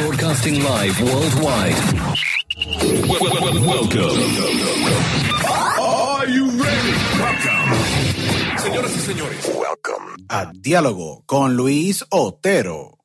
Broadcasting live worldwide. Welcome. Are you ready? Welcome. Señoras y señores, welcome. A Diálogo con Luis Otero.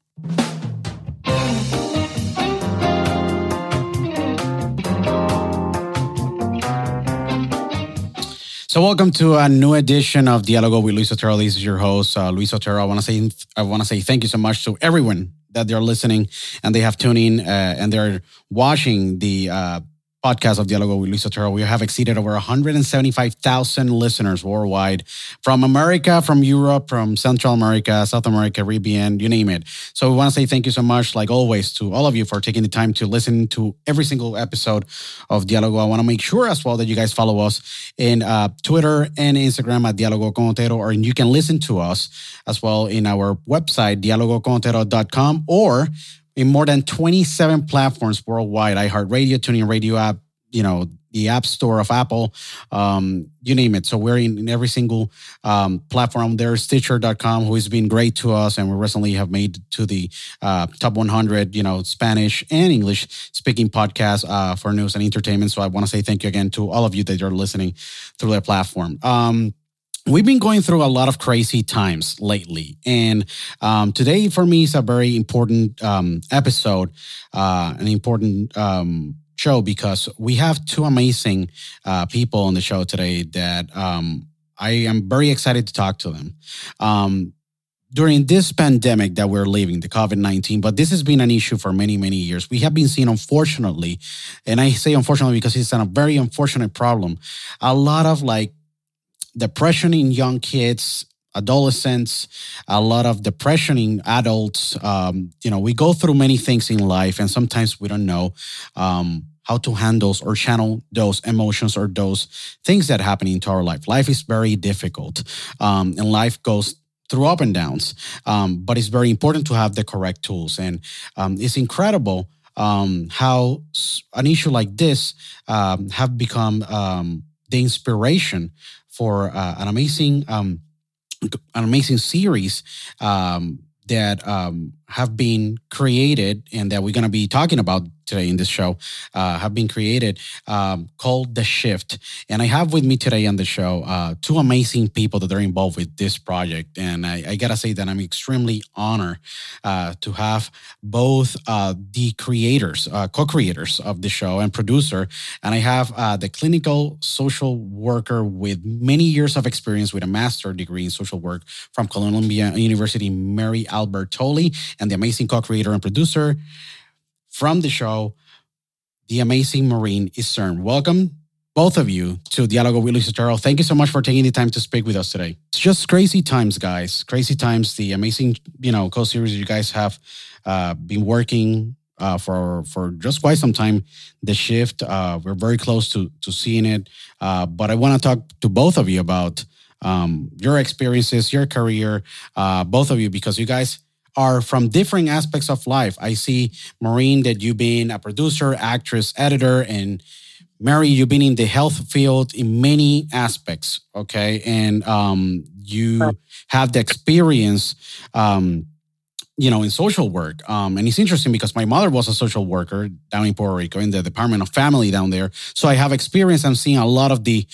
So, welcome to a new edition of Dialogo with Luis Otero. This is your host, uh, Luis Otero. I want to say, I want to say thank you so much to everyone that they're listening and they have tuned in uh, and they're watching the uh, podcast of Dialogo with Luis Otero. We have exceeded over 175,000 listeners worldwide from America, from Europe, from Central America, South America, Caribbean, you name it. So we want to say thank you so much, like always, to all of you for taking the time to listen to every single episode of Dialogo. I want to make sure as well that you guys follow us in uh, Twitter and Instagram at Dialogo con Otero, or you can listen to us as well in our website, dialogoconotero.com, or in more than 27 platforms worldwide iHeartRadio, TuneIn Radio app, you know, the App Store of Apple, um, you name it. So we're in, in every single um, platform there. Stitcher.com, who has been great to us, and we recently have made to the uh, top 100, you know, Spanish and English speaking podcast uh, for news and entertainment. So I want to say thank you again to all of you that are listening through that platform. Um, We've been going through a lot of crazy times lately. And um, today, for me, is a very important um, episode, uh, an important um, show because we have two amazing uh, people on the show today that um, I am very excited to talk to them. Um, during this pandemic that we're living, the COVID 19, but this has been an issue for many, many years. We have been seeing, unfortunately, and I say unfortunately because it's a very unfortunate problem, a lot of like depression in young kids adolescents a lot of depression in adults. Um, you know we go through many things in life and sometimes we don't know um, how to handle or channel those emotions or those things that happen into our life. Life is very difficult um, and life goes through up and downs um, but it's very important to have the correct tools. And um, it's incredible um, how an issue like this have become the inspiration for uh, an amazing um, an amazing series um, that um, have been created and that we're going to be talking about today in this show uh, have been created um, called The Shift. And I have with me today on the show uh, two amazing people that are involved with this project. And I, I got to say that I'm extremely honored uh, to have both uh, the creators, uh, co creators of the show and producer. And I have uh, the clinical social worker with many years of experience with a master degree in social work from Columbia University, Mary Albertoli and the amazing co creator and producer from the show, the amazing Maureen Isern. Welcome, both of you, to Dialogo with Luis Otero. Thank you so much for taking the time to speak with us today. It's just crazy times, guys. Crazy times. The amazing, you know, co-series you guys have uh, been working uh, for for just quite some time. The shift, uh, we're very close to to seeing it. Uh, but I want to talk to both of you about um, your experiences, your career, uh, both of you, because you guys are from different aspects of life. I see Maureen that you've been a producer, actress, editor, and Mary, you've been in the health field in many aspects. Okay, and um, you have the experience. Um, you know, in social work. Um, and it's interesting because my mother was a social worker down in Puerto Rico in the Department of Family down there. So I have experience. I'm seeing a lot of the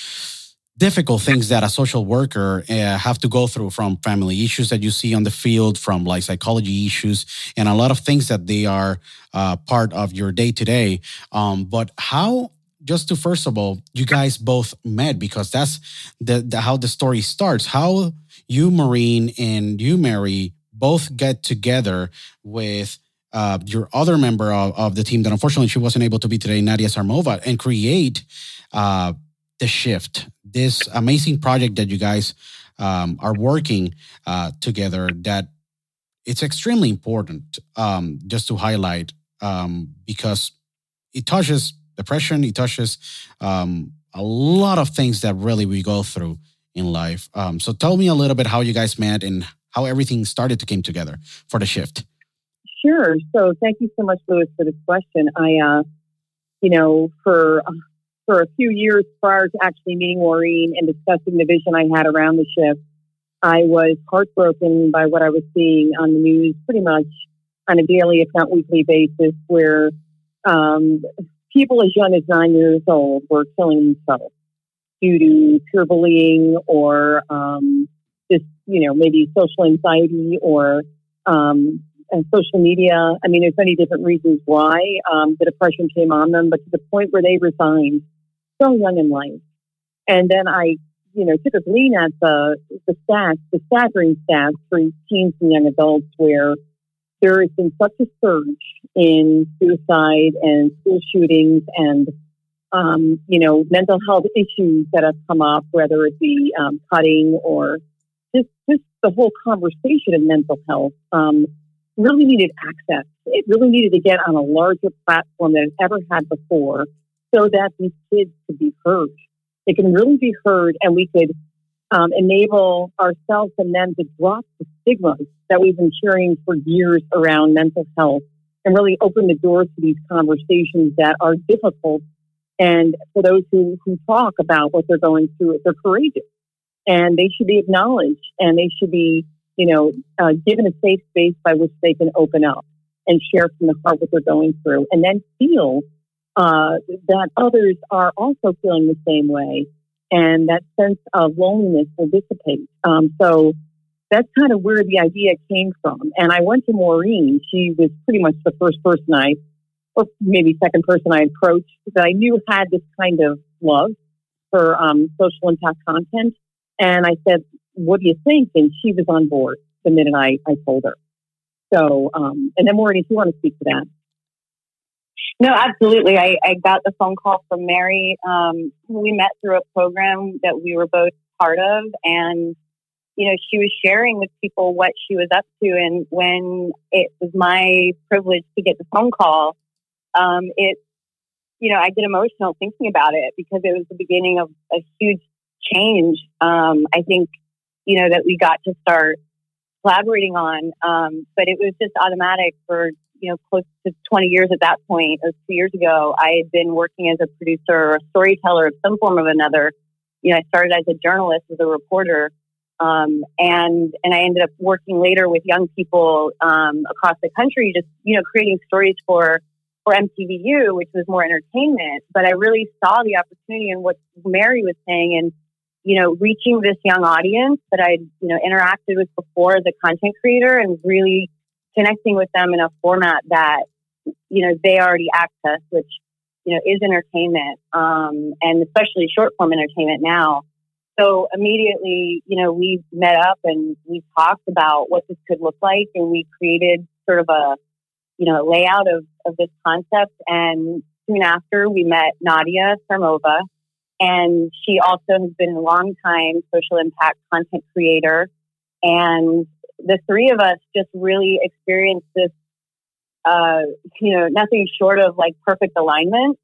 difficult things that a social worker uh, have to go through from family issues that you see on the field from like psychology issues and a lot of things that they are uh, part of your day to day but how just to first of all you guys both met because that's the, the how the story starts. How you Maureen and you mary both get together with uh, your other member of, of the team that unfortunately she wasn't able to be today, Nadia Sarmova, and create uh, the shift, this amazing project that you guys um, are working uh, together. That it's extremely important um, just to highlight um, because it touches depression, it touches um, a lot of things that really we go through in life. Um, so tell me a little bit how you guys met and how everything started to came together for the shift. Sure. So thank you so much, Luis, for this question. I, uh, you know, for for a few years prior to actually meeting Maureen and discussing the vision I had around the shift, I was heartbroken by what I was seeing on the news pretty much on a daily, if not weekly basis, where um, people as young as nine years old were killing themselves due to peer bullying or um, just, you know, maybe social anxiety or um, social media. I mean, there's many different reasons why um, the depression came on them, but to the point where they resigned so young in life. And then I, you know, took a glean at the, the stats, the staggering stats for teens and young adults where there has been such a surge in suicide and school shootings and um, you know mental health issues that have come up, whether it be um, cutting or just just the whole conversation of mental health. Um, really needed access. It really needed to get on a larger platform than it ever had before, so that these kids could be heard. They can really be heard, and we could um, enable ourselves and them to drop the stigmas that we've been hearing for years around mental health and really open the doors to these conversations that are difficult. And for those who, who talk about what they're going through, they're courageous and they should be acknowledged and they should be, you know, uh, given a safe space by which they can open up and share from the heart what they're going through and then feel uh, that others are also feeling the same way and that sense of loneliness will dissipate. Um, so that's kind of where the idea came from. And I went to Maureen. She was pretty much the first person I, or maybe second person I approached that I knew had this kind of love for um, social impact content. And I said, "What do you think?" And she was on board the minute I, I told her. So, um, and then Maureen, if you want to speak to that. No, absolutely. I, I got the phone call from Mary. Um, we met through a program that we were both part of, and you know, she was sharing with people what she was up to. And when it was my privilege to get the phone call, um, it, you know, I get emotional thinking about it because it was the beginning of a huge change. Um, I think, you know, that we got to start collaborating on. Um, but it was just automatic for you know, close to 20 years at that point, it was two years ago, I had been working as a producer or a storyteller of some form of another. You know, I started as a journalist, as a reporter, um, and and I ended up working later with young people um, across the country, just you know, creating stories for for MTVU, which was more entertainment. But I really saw the opportunity in what Mary was saying, and you know, reaching this young audience that I you know interacted with before as a content creator, and really connecting with them in a format that you know they already access, which you know is entertainment, um, and especially short form entertainment now. So immediately, you know, we met up and we talked about what this could look like, and we created sort of a you know layout of of this concept. And soon after, we met Nadia Sarmova, and she also has been a long time social impact content creator and the three of us just really experienced this, uh, you know, nothing short of like perfect alignment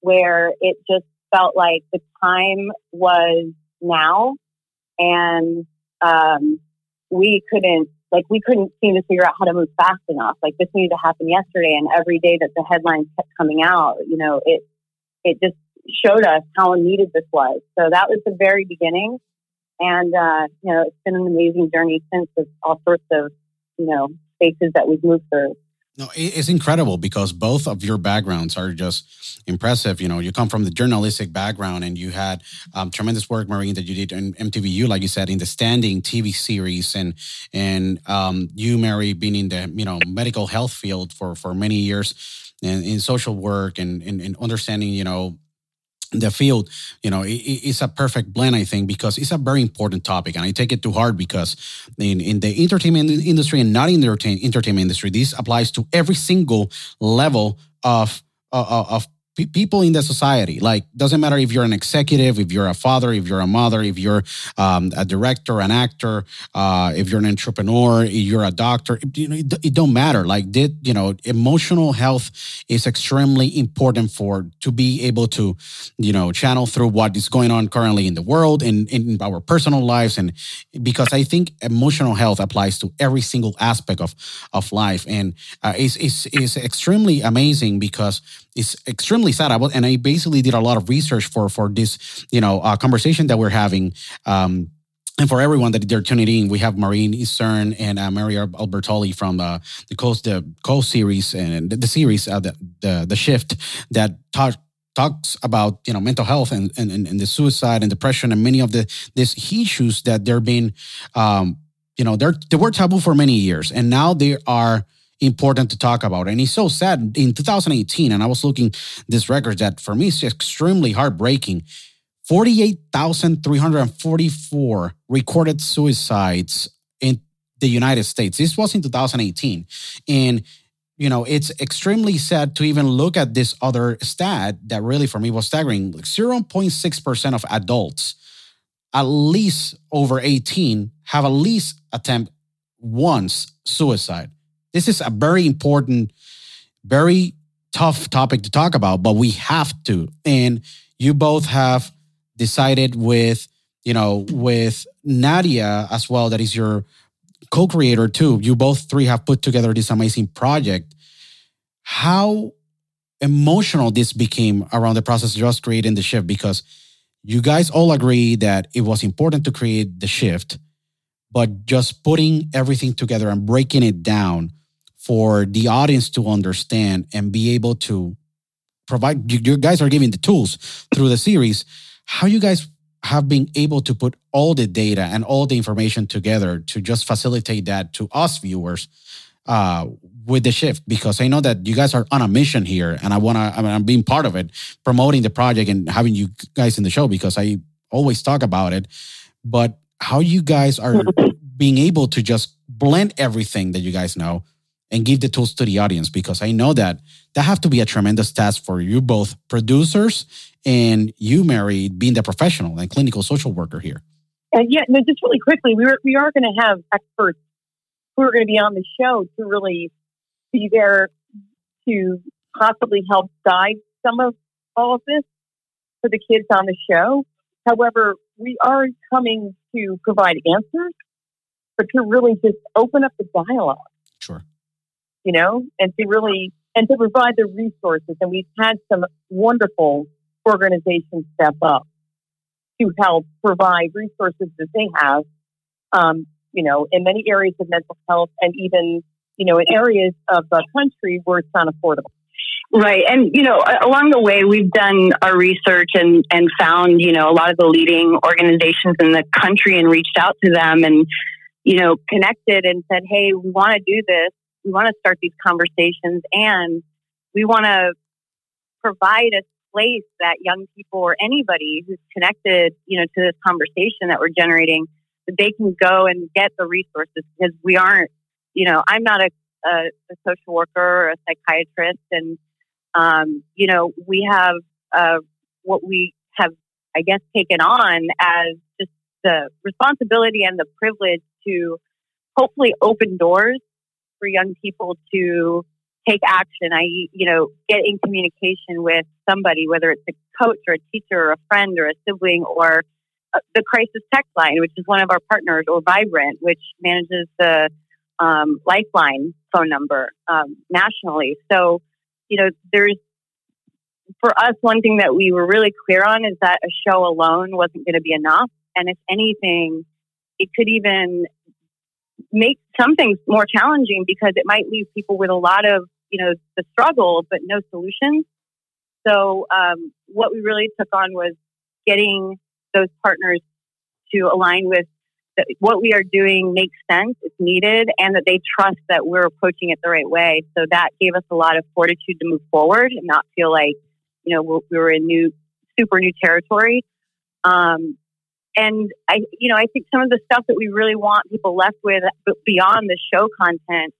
where it just felt like the time was now and um, we couldn't like we couldn't seem to figure out how to move fast enough. Like this needed to happen yesterday and every day that the headlines kept coming out you know it it just showed us how needed this was. So that was the very beginning and, uh, you know, it's been an amazing journey since with all sorts of, you know, spaces that we've moved through. No, it's incredible because both of your backgrounds are just impressive. You know, you come from the journalistic background and you had um, tremendous work, Maureen, that you did in MTVU, like you said, in the standing TV series, and and um, you, Mary, being in the you know medical health field for for many years, and in social work and, and, and understanding you know the field, you know, it, it's a perfect blend, I think, because it's a very important topic, and I take it to heart because in, in the entertainment industry and not in the entertainment industry, this applies to every single level of uh, of people in the society. Like doesn't matter if you're an executive if you're a father if you're a mother if you're um, a director an actor uh, if you're an entrepreneur if you're a doctor you know it, it don't matter. Like did you know emotional health is extremely important for to be able to you know channel through what is going on currently in the world and in our personal lives. And because i think emotional health applies to every single aspect of of life. And uh, it's, it's, it's extremely amazing because it's extremely sad. I and I basically did a lot of research for for this, you know, uh, conversation that we're having. Um, and for everyone that they're tuning in, we have Maureen Isern and uh, Albertoli from the the Coast the Coast series and the, the series uh, the, the the shift that talk, talks about you know mental health and, and and the suicide and depression and many of the these issues that they're being um, you know they're they were taboo for many years and now they are important to talk about and it's so sad in 2018 and i was looking this record that for me is extremely heartbreaking 48,344 recorded suicides in the United States. This was in 2018. And, you know, it's extremely sad to even look at this other stat that really for me was staggering. Like 0.6% of adults, at least over 18, have at least attempt once suicide. This is a very important, very tough topic to talk about, but we have to. And you both have decided with you know with Nadia as well that is your co-creator too you both three have put together this amazing project how emotional this became around the process just creating the shift because you guys all agree that it was important to create the shift but just putting everything together and breaking it down for the audience to understand and be able to provide you guys are giving the tools through the series how you guys have been able to put all the data and all the information together to just facilitate that to us viewers uh, with the shift because I know that you guys are on a mission here and I want to, I mean, I'm being part of it, promoting the project and having you guys in the show because I always talk about it. But how you guys are being able to just blend everything that you guys know and give the tools to the audience because I know that that have to be a tremendous task for you both producers and you, Mary, being the professional and clinical social worker here. And yeah, no, just really quickly, we, were, we are going to have experts who are going to be on the show to really be there to possibly help guide some of all of this for the kids on the show. However, we are coming to provide answers, but to really just open up the dialogue. Sure. You know, and to really and to provide the resources. And we've had some wonderful organizations step up to help provide resources that they have, um, you know, in many areas of mental health and even, you know, in areas of the country where it's not affordable. Right. And, you know, along the way, we've done our research and, and found, you know, a lot of the leading organizations in the country and reached out to them and, you know, connected and said, hey, we want to do this. We want to start these conversations and we want to provide a place that young people or anybody who's connected, you know, to this conversation that we're generating, that they can go and get the resources because we aren't, you know, I'm not a, a, a social worker or a psychiatrist, and um, you know, we have uh, what we have, I guess, taken on as just the responsibility and the privilege to hopefully open doors for young people to take action. I, you know, get in communication with somebody, whether it's a coach or a teacher or a friend or a sibling or uh, the crisis text line, which is one of our partners, or Vibrant, which manages the um, Lifeline phone number um, nationally. So, you know, there's for us, one thing that we were really clear on is that a show alone wasn't going to be enough. And if anything, it could even make some things more challenging because it might leave people with a lot of you know, the struggle, but no solutions. So um, what we really took on was getting those partners to align with that what we are doing makes sense, it's needed, and that they trust that we're approaching it the right way. So that gave us a lot of fortitude to move forward and not feel like, you know, we were in new, super new territory. Um, and I, you know, I think some of the stuff that we really want people left with beyond the show content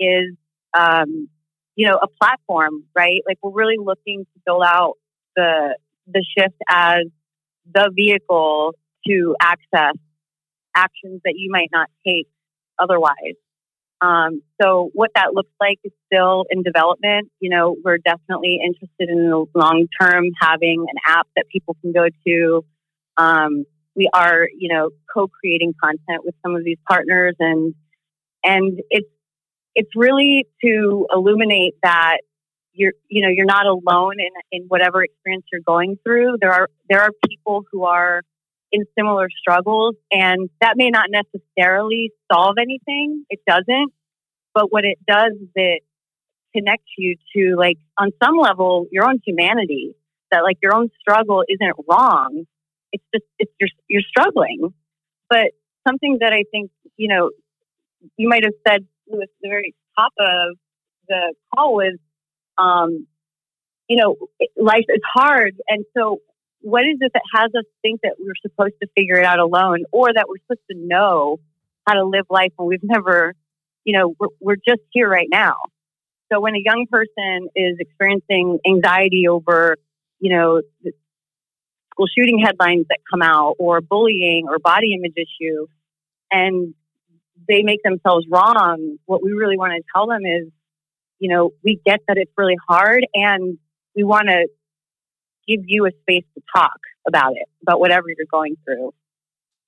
is um, you know, a platform, right? Like we're really looking to build out the the shift as the vehicle to access actions that you might not take otherwise. Um, so what that looks like is still in development. You know, we're definitely interested in the long term having an app that people can go to. Um, we are, you know, co-creating content with some of these partners and and it's it's really to illuminate that you're you know you're not alone in in whatever experience you're going through there are there are people who are in similar struggles. And that may not necessarily solve anything. It doesn't. But what it does is it connects you to, like, on some level, your own humanity, that, like, your own struggle isn't wrong. It's just, it's, you're, you're struggling. But something that I think, you know, you might have said was the very top of the call was, um, you know, life is hard. And so what is it that has us think that we're supposed to figure it out alone or that we're supposed to know how to live life when we've never, you know, we're, we're just here right now. So when a young person is experiencing anxiety over, you know, school shooting headlines that come out or bullying or body image issue and they make themselves wrong, what we really want to tell them is, you know, we get that it's really hard and we want to give you a space to talk about it, about whatever you're going through.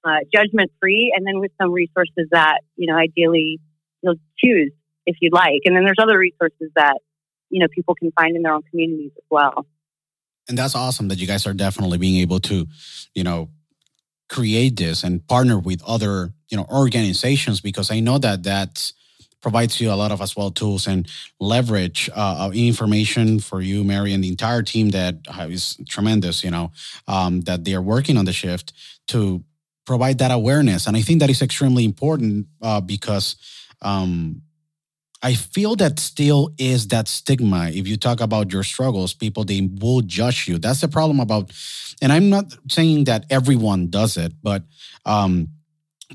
Uh, judgment free, and then with some resources that, you know, ideally you'll choose if you'd like. And then there's other resources that, you know, people can find in their own communities as well. And that's awesome that you guys are definitely being able to, you know, create this and partner with other, you know, organizations because I know that that's provides you a lot of as well tools and leverage uh, information for you, Mary, and the entire team that is tremendous. You know um, that they are working on the shift to provide that awareness, and I think that is extremely important uh, because. Um, I feel that still is that stigma. If you talk about your struggles, people they will judge you. That's the problem about, and I'm not saying that everyone does it, but um,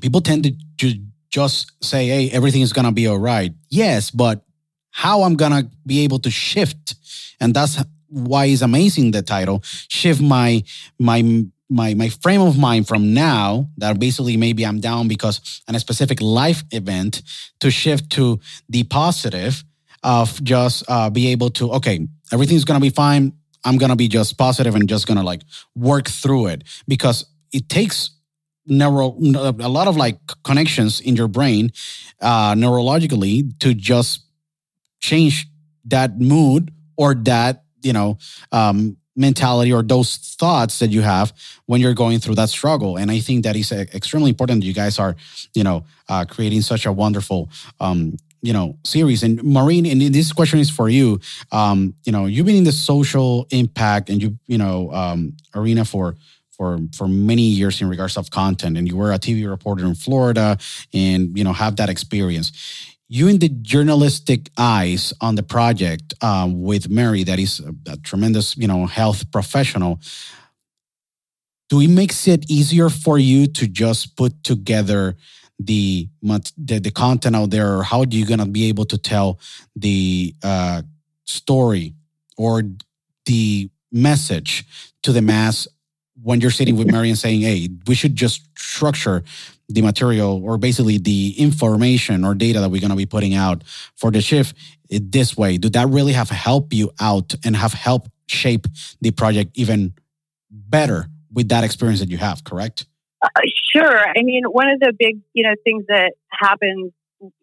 people tend to just say, hey, everything is to be all right. Yes, but how I'm to be able to shift. And that's why it's amazing the title shift my my my my frame of mind from now that basically maybe I'm down because in a specific life event to shift to the positive of just uh, be able to okay everything's gonna be fine. I'm gonna be just positive and just gonna like work through it because it takes neuro a lot of like connections in your brain uh, neurologically to just change that mood or that you know um, mentality or those thoughts that you have when you're going through that struggle. And i think that is extremely important that you guys are you know uh, creating such a wonderful um, you know series. And maureen and this question is for you. Um, you know you've been in the social impact and you you know um, arena for for for many years in regards of content. And you were a tv reporter in florida and you know have that experience you in the journalistic eyes on the project um, with mary that is a, a tremendous you know health professional do it makes it easier for you to just put together the the, the content out there? Or how are you to be able to tell the uh, story or the message to the mass when you're sitting with Mary and saying, hey, we should just structure the material or basically the information or data that we're going to be putting out for the shift this way, did that really have helped you out and have helped shape the project even better with that experience that you have, correct? Uh, sure. I mean, one of the big, you know, things that happens,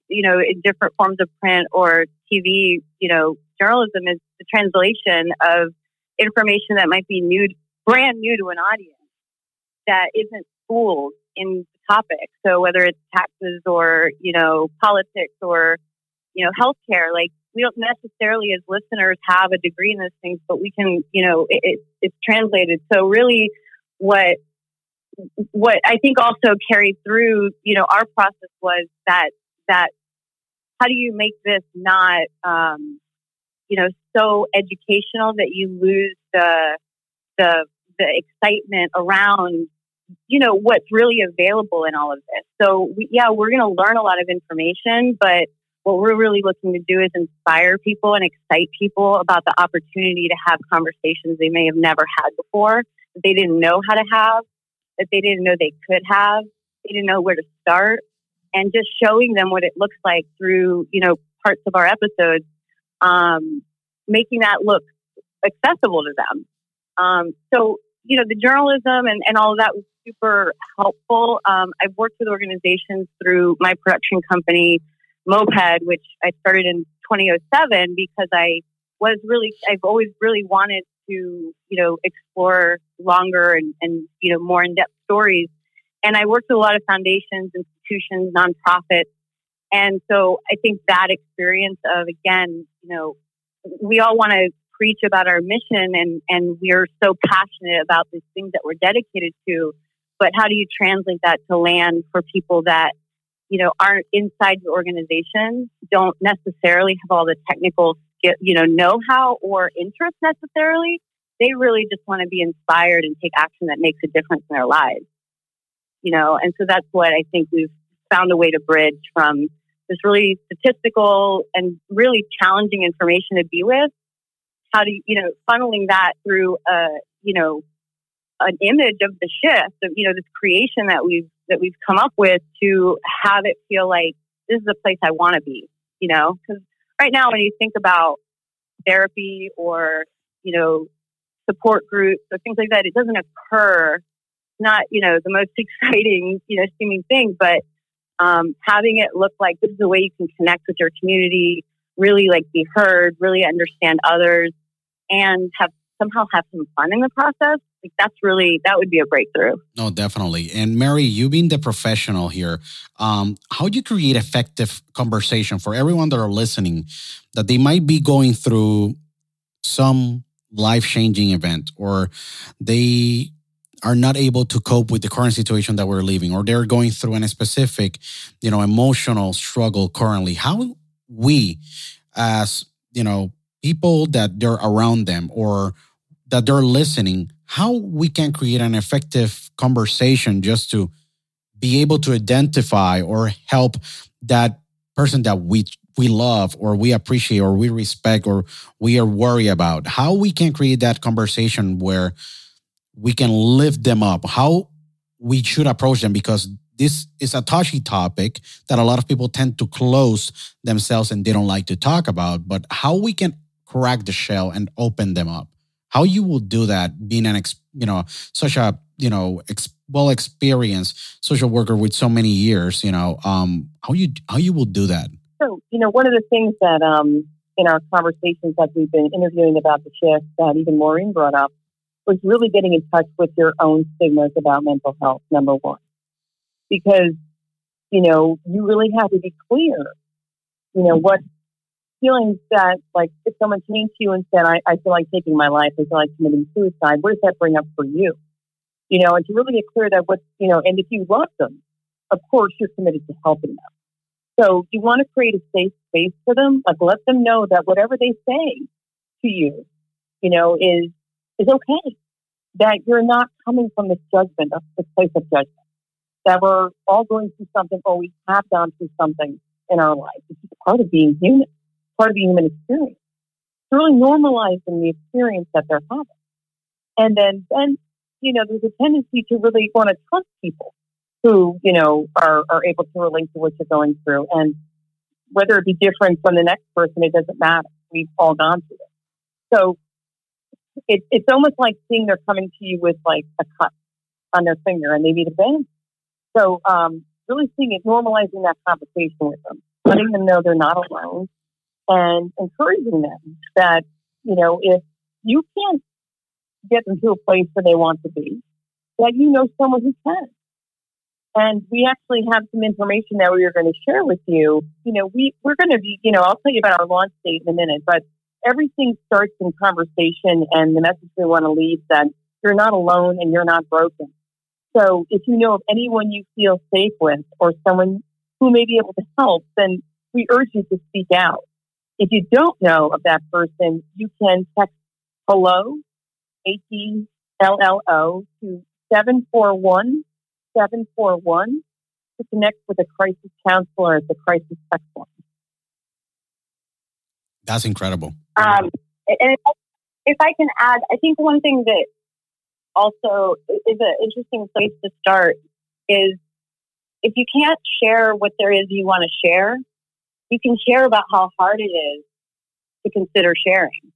you know, in different forms of print or TV, you know, journalism is the translation of information that might be new brand new to an audience that isn't schooled in the topic. So whether it's taxes or, you know, politics or, you know, healthcare, like we don't necessarily as listeners have a degree in those things, but we can, you know, it, it, it's translated. So really what, what I think also carried through, you know, our process was that, that how do you make this not, um, you know, so educational that you lose the, the the excitement around you know what's really available in all of this. So we, yeah we're going to learn a lot of information but what we're really looking to do is inspire people and excite people about the opportunity to have conversations they may have never had before that they didn't know how to have that they didn't know they could have they didn't know where to start and just showing them what it looks like through you know parts of our episodes um, making that look accessible to them. Um, so you know, the journalism and, and all of that was super helpful. Um, I've worked with organizations through my production company, Moped, which I started in 2007 because I was really, I've always really wanted to, you know, explore longer and, and you know, more in depth stories. And I worked with a lot of foundations, institutions, nonprofits. And so I think that experience of, again, you know, we all want to preach about our mission and, and we're so passionate about these things that we're dedicated to. But how do you translate that to land for people that, you know, aren't inside your organization, don't necessarily have all the technical, you know, know-how or interest necessarily. They really just want to be inspired and take action that makes a difference in their lives. You know, and so that's what I think we've found a way to bridge from this really statistical and really challenging information to be with. How do you, you know, funneling that through a, you know, an image of the shift of, you know, this creation that we've, that we've come up with to have it feel like this is the place I want to be, you know, because right now when you think about therapy or, you know, support groups or things like that, it doesn't occur, not, you know, the most exciting, you know, seeming thing, but um, having it look like this is a way you can connect with your community, really like be heard, really understand others, and have somehow have some fun in the process. Like that's really that would be a breakthrough. No, definitely. And Mary, you being the professional here, um, how do you create effective conversation for everyone that are listening that they might be going through some life changing event or they are not able to cope with the current situation that we're living or they're going through a specific you know emotional struggle currently how we as you know people that they're around them or that they're listening how we can create an effective conversation just to be able to identify or help that person that we we love or we appreciate or we respect or we are worried about how we can create that conversation where we can lift them up, how we should approach them, because this is a touchy topic that a lot of people tend to close themselves and they don't like to talk about. But how we can crack the shell and open them up, how you will do that, being an ex, you know such a you know ex, well experienced social worker with so many years, you know, um, how you how you will do that. So you know, one of the things that um, in our conversations that we've been interviewing about the shift that even Maureen brought up was really getting in touch with your own stigmas about mental health, number one. Because, you know, you really have to be clear, you know, what feelings that, like, if someone came to you and said, I, I feel like taking my life, I feel like committing suicide, what does that bring up for you? You know, and to really get clear that what, you know, and if you love them, of course, you're committed to helping them. So you want to create a safe space for them, like let them know that whatever they say to you, you know, is is okay. That you're not coming from this judgment, this place of judgment. That we're all going through something, or we have gone through something in our life. It's part of being human, part of the human experience. It's really normalizing the experience that they're having. And then, then, you know, there's a tendency to really want to trust people who, you know, are, are able to relate to what you're going through. And whether it be different from the next person, it doesn't matter. We've all gone through it. So it, it's almost like seeing they're coming to you with like a cut on their finger and they need a band. So um, really seeing it, normalizing that conversation with them, letting them know they're not alone, and encouraging them that you know if you can't get them to a place where they want to be, that you know someone who can. And we actually have some information that we are going to share with you. You know, we, we're going to be, you know, I'll tell you about our launch date in a minute, but everything starts in conversation and the message we want to leave that you're not alone and you're not broken. So if you know of anyone you feel safe with or someone who may be able to help, then we urge you to speak out. If you don't know of that person, you can text hello, H-E-L-L-O to 741 741 to connect with a crisis counselor at the crisis text line. That's incredible. Um, and if I can add, I think one thing that also is an interesting place to start is if you can't share what there is you want to share, you can share about how hard it is to consider sharing.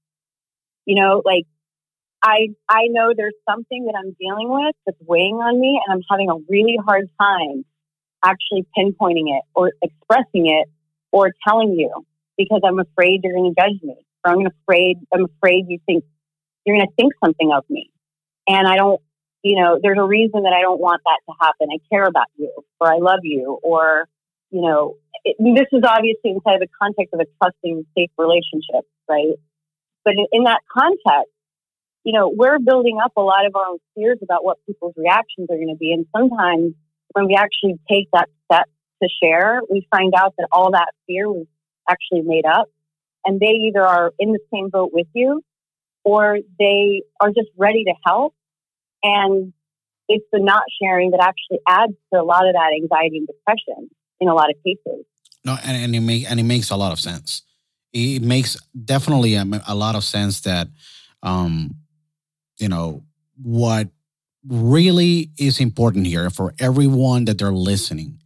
You know, like I I know there's something that I'm dealing with that's weighing on me and I'm having a really hard time actually pinpointing it or expressing it or telling you because I'm afraid you're going to judge me or I'm afraid I'm afraid you think you're going to think something of me. And I don't, you know, there's a reason that I don't want that to happen. I care about you or I love you or, you know, it, this is obviously inside the context of a trusting, safe relationship, right? But in, in that context, you know, we're building up a lot of our own fears about what people's reactions are going to be. And sometimes when we actually take that step to share, we find out that all that fear was actually made up. And they either are in the same boat with you or they are just ready to help. And it's the not sharing that actually adds to a lot of that anxiety and depression in a lot of cases. No, and, and it make and it makes a lot of sense. It makes definitely a, a lot of sense that, um, you know, what really is important here for everyone that they're listening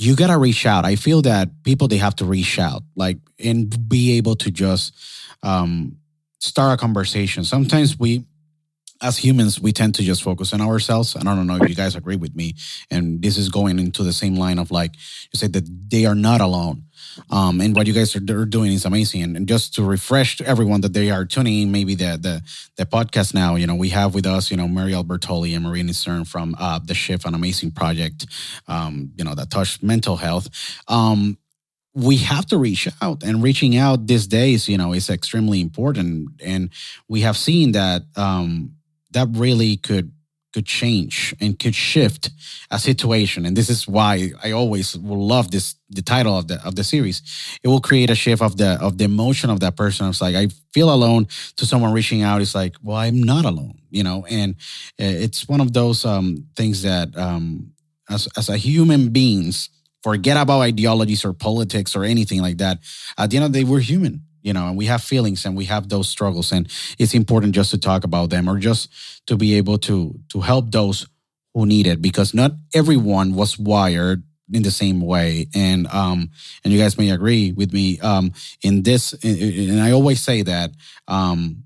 you gotta reach out. I feel that people they have to reach out, like and be able to just um, start a conversation. Sometimes we, as humans, we tend to just focus on ourselves. And I don't know if you guys agree with me. And this is going into the same line of like you said that they are not alone. Um, and what you guys are, doing is amazing. And, and, just to refresh to everyone that they are tuning in, maybe the the the podcast now. You know, we have with us, you know, Mary Albertoli and Maureen Isern from uh, the Shift, an amazing project. Um, you know, that touched mental health. Um, we have to reach out and reaching out these days you know is extremely important and we have seen that um that really could could change and could shift a situation. And this is why i always will love this the title of the of the series. It will create a shift of the of the emotion of that person. It's like i feel alone to someone reaching out. It's like well i'm not alone you know? And uh, it's one of those um things that um as as a human beings forget about ideologies or politics or anything like that. At the end of the day we're human you know and we have feelings and we have those struggles and it's important just to talk about them or just to be able to to help those who need it because not everyone was wired in the same way. And um and you guys may agree with me um in this and i always say that um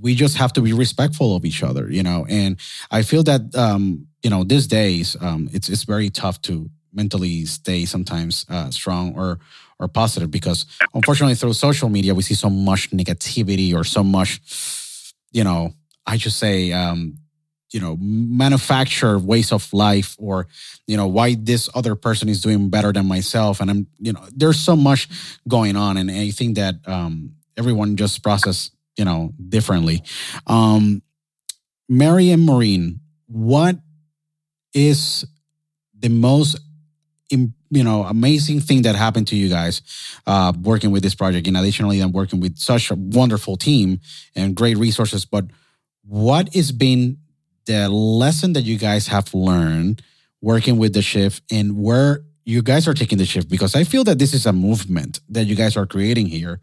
we just have to be respectful of each other you know? And i feel that um you know these days um it's it's very tough to mentally stay sometimes uh, strong or or positive because unfortunately through social media we see so much negativity or so much you know i just say um you know manufacture ways of life or you know why this other person is doing better than myself. And i'm you know there's so much going on and i think that um everyone just process you know differently. Um mary and maureen what is the most you know amazing thing that happened to you guys uh, working with this project. And additionally i'm working with such a wonderful team and great resources. But what has been the lesson that you guys have learned working with the shift and where you guys are taking the shift? Because i feel that this is a movement that you guys are creating here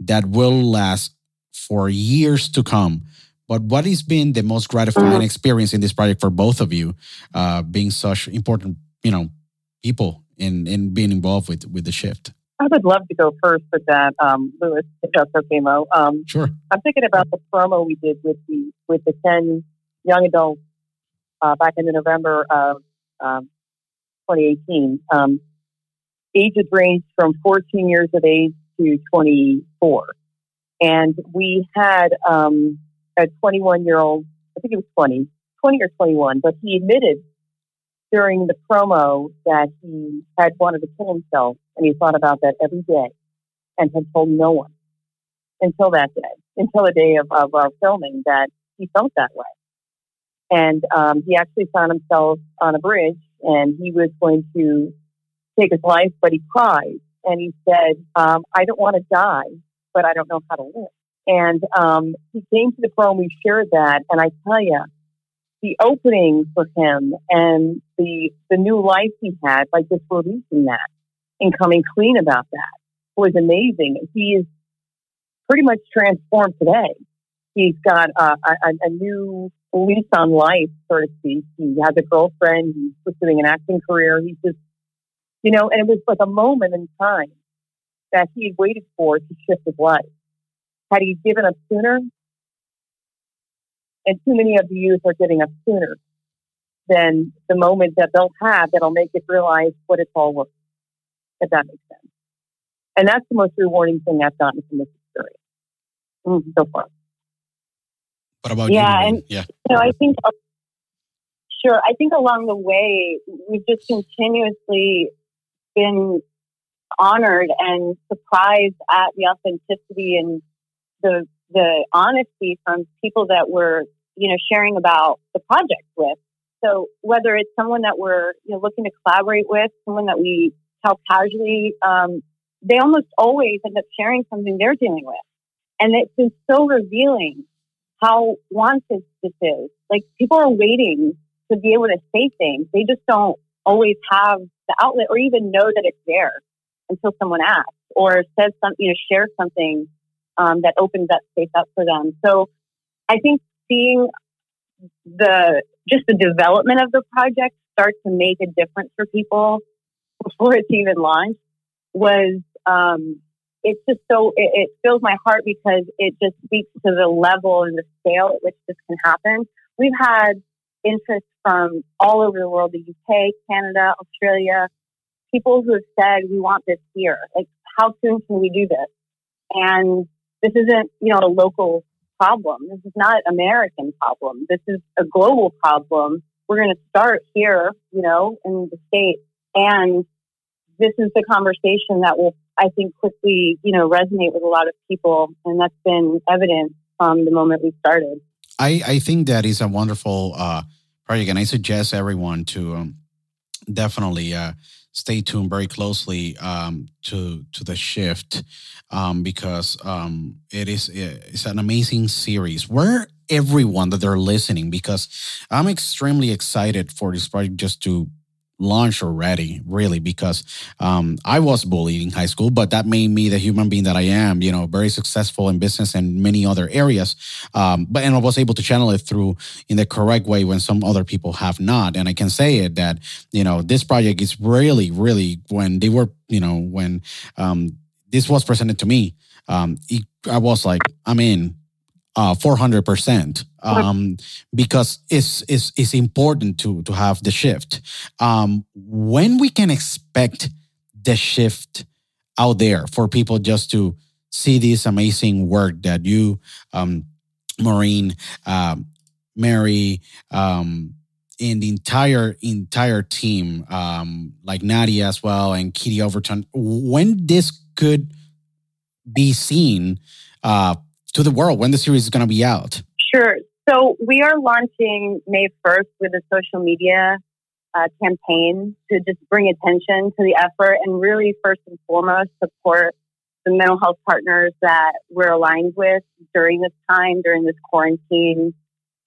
that will last for years to come. But what has been the most gratifying experience in this project for both of you uh, being such important you know people in in being involved with with the shift? I would love to go first with that, um, Luis, if that's okay, Mo. Um, sure. I'm thinking about the promo we did with the with the ten young adults uh, back in the November of um, 2018. Um, ages ranged from 14 years of age to 24, and we had um, a 21 year old. I think it was 20, 20 or 21, but he admitted during the promo that he had wanted to kill himself and he thought about that every day and had told no one until that day, until the day of, of our filming that he felt that way. And um, he actually found himself on a bridge and he was going to take his life, but he cried and he said, um, I don't want to die, but I don't know how to live. And um, he came to the promo, we shared that, and I tell you, the opening for him and the the new life he had by just releasing that and coming clean about that was amazing. He is pretty much transformed today. He's got a, a, a new lease on life, so to speak. He has a girlfriend. He's pursuing an acting career. He's just, you know, and it was like a moment in time that he had waited for to shift his life. Had he given up sooner, and too many of the youth are getting up sooner than the moment that they'll have that'll make it realize what it's all worth, if that makes sense. And that's the most rewarding thing I've gotten from this experience mm, so far. What about Yeah, you? and- yeah. So I think, sure, I think along the way, we've just continuously been honored and surprised at the authenticity and the the honesty from people that we're you know sharing about the project with. So whether it's someone that we're you know looking to collaborate with, someone that we tell casually, um, they almost always end up sharing something they're dealing with, and it's been so revealing how wanted this is. Like people are waiting to be able to say things. They just don't always have the outlet or even know that it's there until someone asks or says something, you know, shares something um, that opens that space up for them. So I think seeing the just the development of the project start to make a difference for people before it's even launched was um, it's just so it, it fills my heart because it just speaks to the level and the scale at which this can happen. We've had interest from all over the world, the UK, Canada, Australia, people who have said, we want this here. Like, how soon can we do this? And this isn't, you know, a local problem. This is not American problem. This is a global problem. We're going to start here, you know, in the States. And this is the conversation that will, I think, quickly, you know, resonate with a lot of people. And that's been evident from the moment we started. I, I think that is a wonderful uh, project, and I suggest everyone to um, definitely uh, stay tuned very closely um, to to the shift um, because um, it is it's an amazing series. Where everyone that they're listening, because I'm extremely excited for this project just to launch already, really, because um, I was bullied in high school, but that made me the human being that I am, you know, very successful in business and many other areas. Um, but and I was able to channel it through in the correct way when some other people have not. And I can say it that, you know, this project is really, really when they were, you know, when um, this was presented to me, um, it, I was like, I'm in uh, 400% um, because it's, it's, it's important to, to have the shift. Um, when we can expect the shift out there for people just to see this amazing work that you, um, Maureen, um, Mary, um, and the entire entire team, um, like Nadia as well and Kitty Overton, when this could be seen uh, to the world, when the series is going to be out? Sure. So we are launching May 1st with a social media uh, campaign to just bring attention to the effort and really, first and foremost, support the mental health partners that we're aligned with during this time, during this quarantine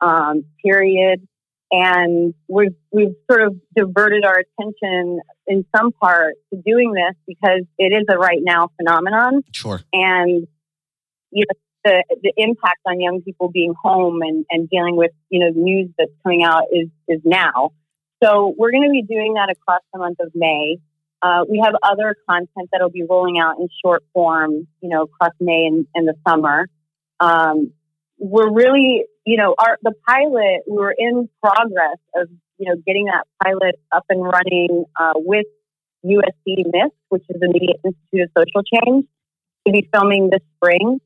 um, period. And we've, we've sort of diverted our attention in some part to doing this because it is a right now phenomenon. Sure. And, you know, the, the impact on young people being home and, and dealing with, you know, the news that's coming out is, is now. So we're going to be doing that across the month of May. Uh, we have other content that'll be rolling out in short form, you know, across May and, and the summer. Um, we're really, you know, our the pilot. We were in progress of, you know, getting that pilot up and running uh, with USC MIST, which is the Media Institute of Social Change, to be filming this spring.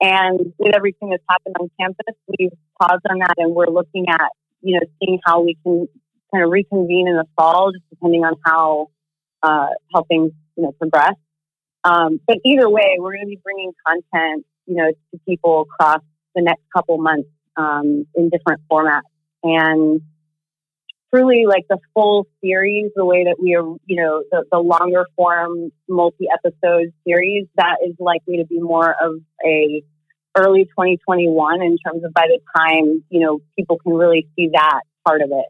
And with everything that's happened on campus, we've paused on that, and we're looking at, you know, seeing how we can kind of reconvene in the fall, just depending on how uh, how things, you know, progress. Um, but either way, we're going to be bringing content, you know, to people across the next couple months um, in different formats. And truly, like the full series, the way that we are, you know, the, the longer form multi episode series, that is likely to be more of a early 2021 in terms of by the time, you know, people can really see that part of it.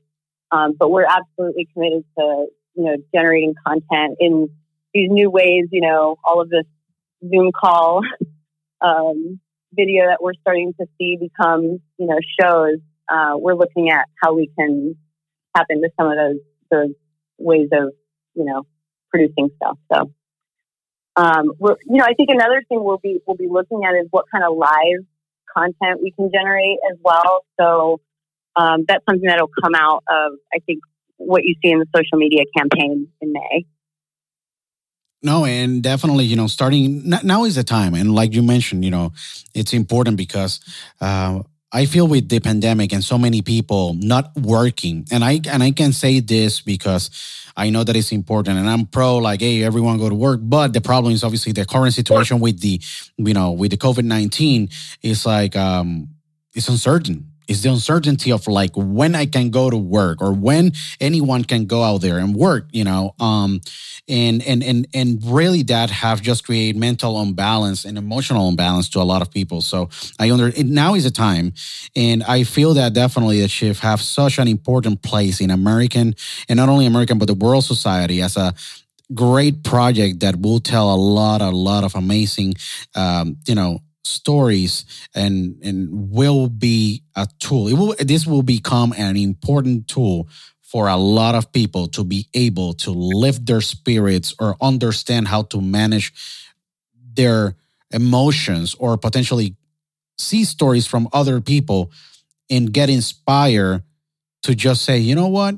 Um, but we're absolutely committed to, you know, generating content in these new ways, you know, all of this Zoom call um, video that we're starting to see become, you know, shows. Uh, we're looking at how we can tap into some of those those ways of, you know, producing stuff. So, um, we're, you know, I think another thing we'll be we'll be looking at is what kind of live content we can generate as well. So, um, that's something that'll come out of, I think, what you see in the social media campaign in May. No, and definitely, you know, starting now is the time. And like you mentioned, you know, it's important because uh, I feel with the pandemic and so many people not working, and I and I can say this because I know that it's important, and I'm pro like, hey, everyone go to work. But the problem is obviously the current situation with the, you know, with the COVID nineteen is like um, it's uncertain is the uncertainty of like when I can go to work or when anyone can go out there and work, you know. Um, and and and and really that have just created mental imbalance and emotional imbalance to a lot of people. So I under now is a time, and I feel that definitely the shift have such an important place in American and not only American but the world society as a great project that will tell a lot a lot of amazing um, you know stories and and will be a tool. It will this will become an important tool for a lot of people to be able to lift their spirits or understand how to manage their emotions or potentially see stories from other people and get inspired to just say, you know what?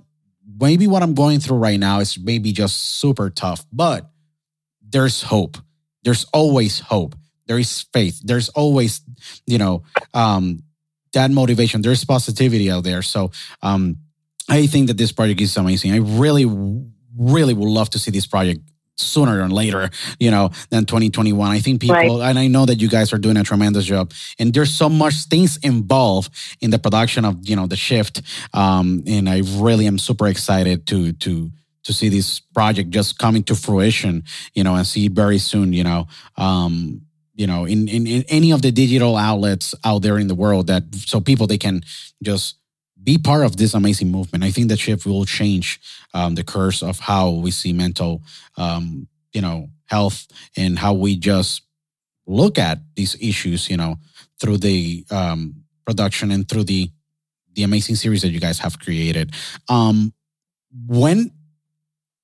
Maybe what I'm going through right now is maybe just super tough, but there's hope. There's always hope there is faith there's always you know um that motivation there's positivity out there so um i think that this project is amazing i really really would love to see this project sooner than later, you know, than 2021. I think people, right. and I know that you guys are doing a tremendous job. And there's so much things involved in the production of, you know, the shift. Um, and I really am super excited to to to see this project just coming to fruition, you know, and see very soon, you know. Um, you know in, in in any of the digital outlets out there in the world that so people they can just be part of this amazing movement. I think that shift will change um, the course of how we see mental um, you know health and how we just look at these issues you know through the um, production and through the the amazing series that you guys have created. Um when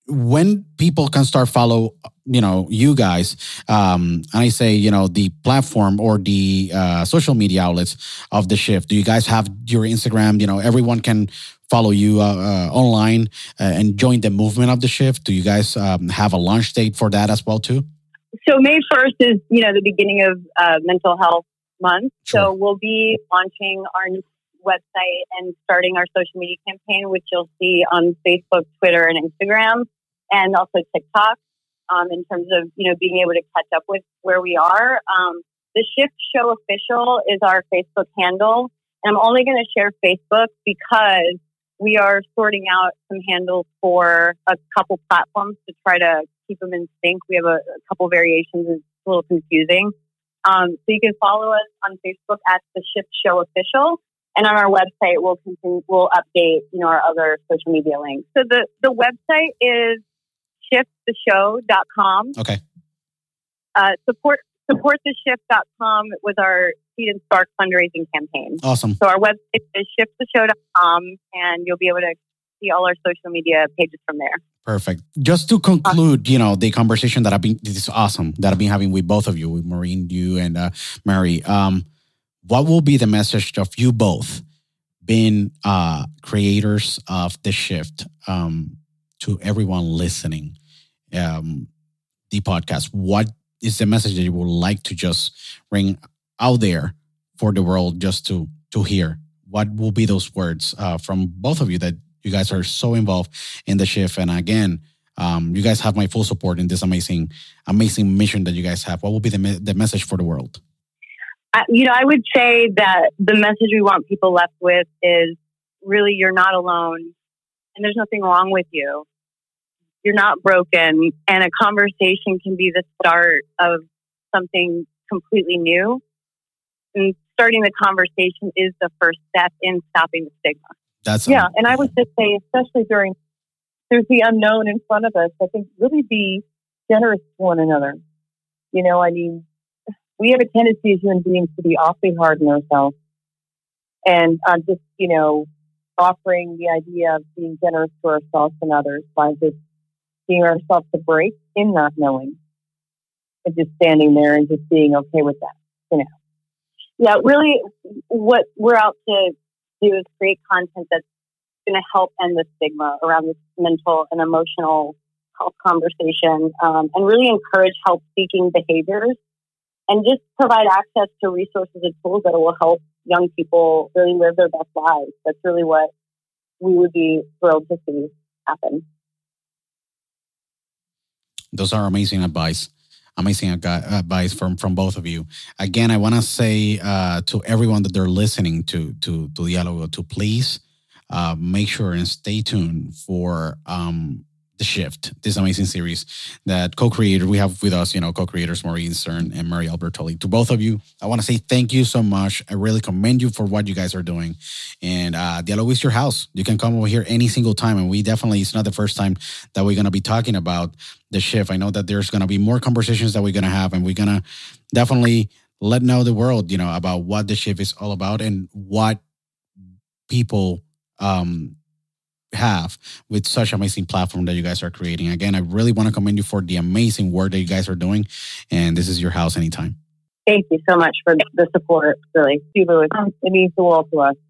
when people can start follow you know you guys um and i say you know the platform or the uh, social media outlets of the shift do you guys have your instagram? You know everyone can follow you uh, uh, online uh, and join the movement of the shift. Do you guys um, have a launch date for that as well too? So may 1st is you know the beginning of uh, mental health month. Sure. so we'll be launching our website and starting our social media campaign which you'll see on facebook twitter and instagram and also tiktok um, in terms of you know being able to catch up with where we are. Um, the Shift Show official is our Facebook handle, and I'm only going to share Facebook because we are sorting out some handles for a couple platforms to try to keep them in sync. We have a, a couple variations; it's a little confusing. Um, so you can follow us on Facebook at the Shift Show official. And on our website, we'll continue, we'll update, you know, our other social media links. So the, the website is shifttheshow.com. Okay. Uh, support supporttheshift.com was our Seed and Spark fundraising campaign. Awesome. So our website is shifttheshow.com, and you'll be able to see all our social media pages from there. Perfect. Just to conclude, you know, the conversation that I've been this is awesome that I've been having with both of you, with Maureen, you, and uh, Mary. Um, what will be the message of you both being uh, creators of the shift? Um, to everyone listening um, the podcast? What is the message that you would like to just bring out there for the world just to to hear? What will be those words uh, from both of you that you guys are so involved in the shift? And again, um, you guys have my full support in this amazing, amazing mission that you guys have. What will be the me- the message for the world? Uh, you know, I would say that the message we want people left with is really you're not alone and there's nothing wrong with you. You're not broken, and a conversation can be the start of something completely new. And starting the conversation is the first step in stopping the stigma. That's yeah, and I would just say, especially during there's the unknown in front of us. I think really be generous to one another. You know, I mean, we have a tendency as human beings to be awfully hard on ourselves, and uh, just you know, offering the idea of being generous to ourselves and others by just giving ourselves a break in not knowing and just standing there and just being okay with that, you know. Yeah, really, what we're out to do is create content that's going to help end the stigma around this mental and emotional health conversation um, and really encourage help seeking behaviors and just provide access to resources and tools that will help young people really live their best lives. That's really what we would be thrilled to see happen. Those are amazing advice. Amazing advice from from both of you. Again, I want to say uh, to everyone that they're listening to to to Dialogo to please uh, make sure and stay tuned for um, the Shift, this amazing series that co-creator we have with us, you know, co-creators Maureen Isern and Mary Albertoli. To both of you, I want to say thank you so much. I really commend you for what you guys are doing. And uh Dialogo is your house. You can come over here any single time. And we definitely it's not the first time that we're gonna be talking about the shift. I know that there's gonna be more conversations that we're gonna have, and we're gonna definitely let know the world, you know, about what the shift is all about and what people um have with such amazing platform that you guys are creating. Again, I really want to commend you for the amazing work that you guys are doing. And this is your house anytime. Thank you so much for the support. Really, Super, it means the world to us.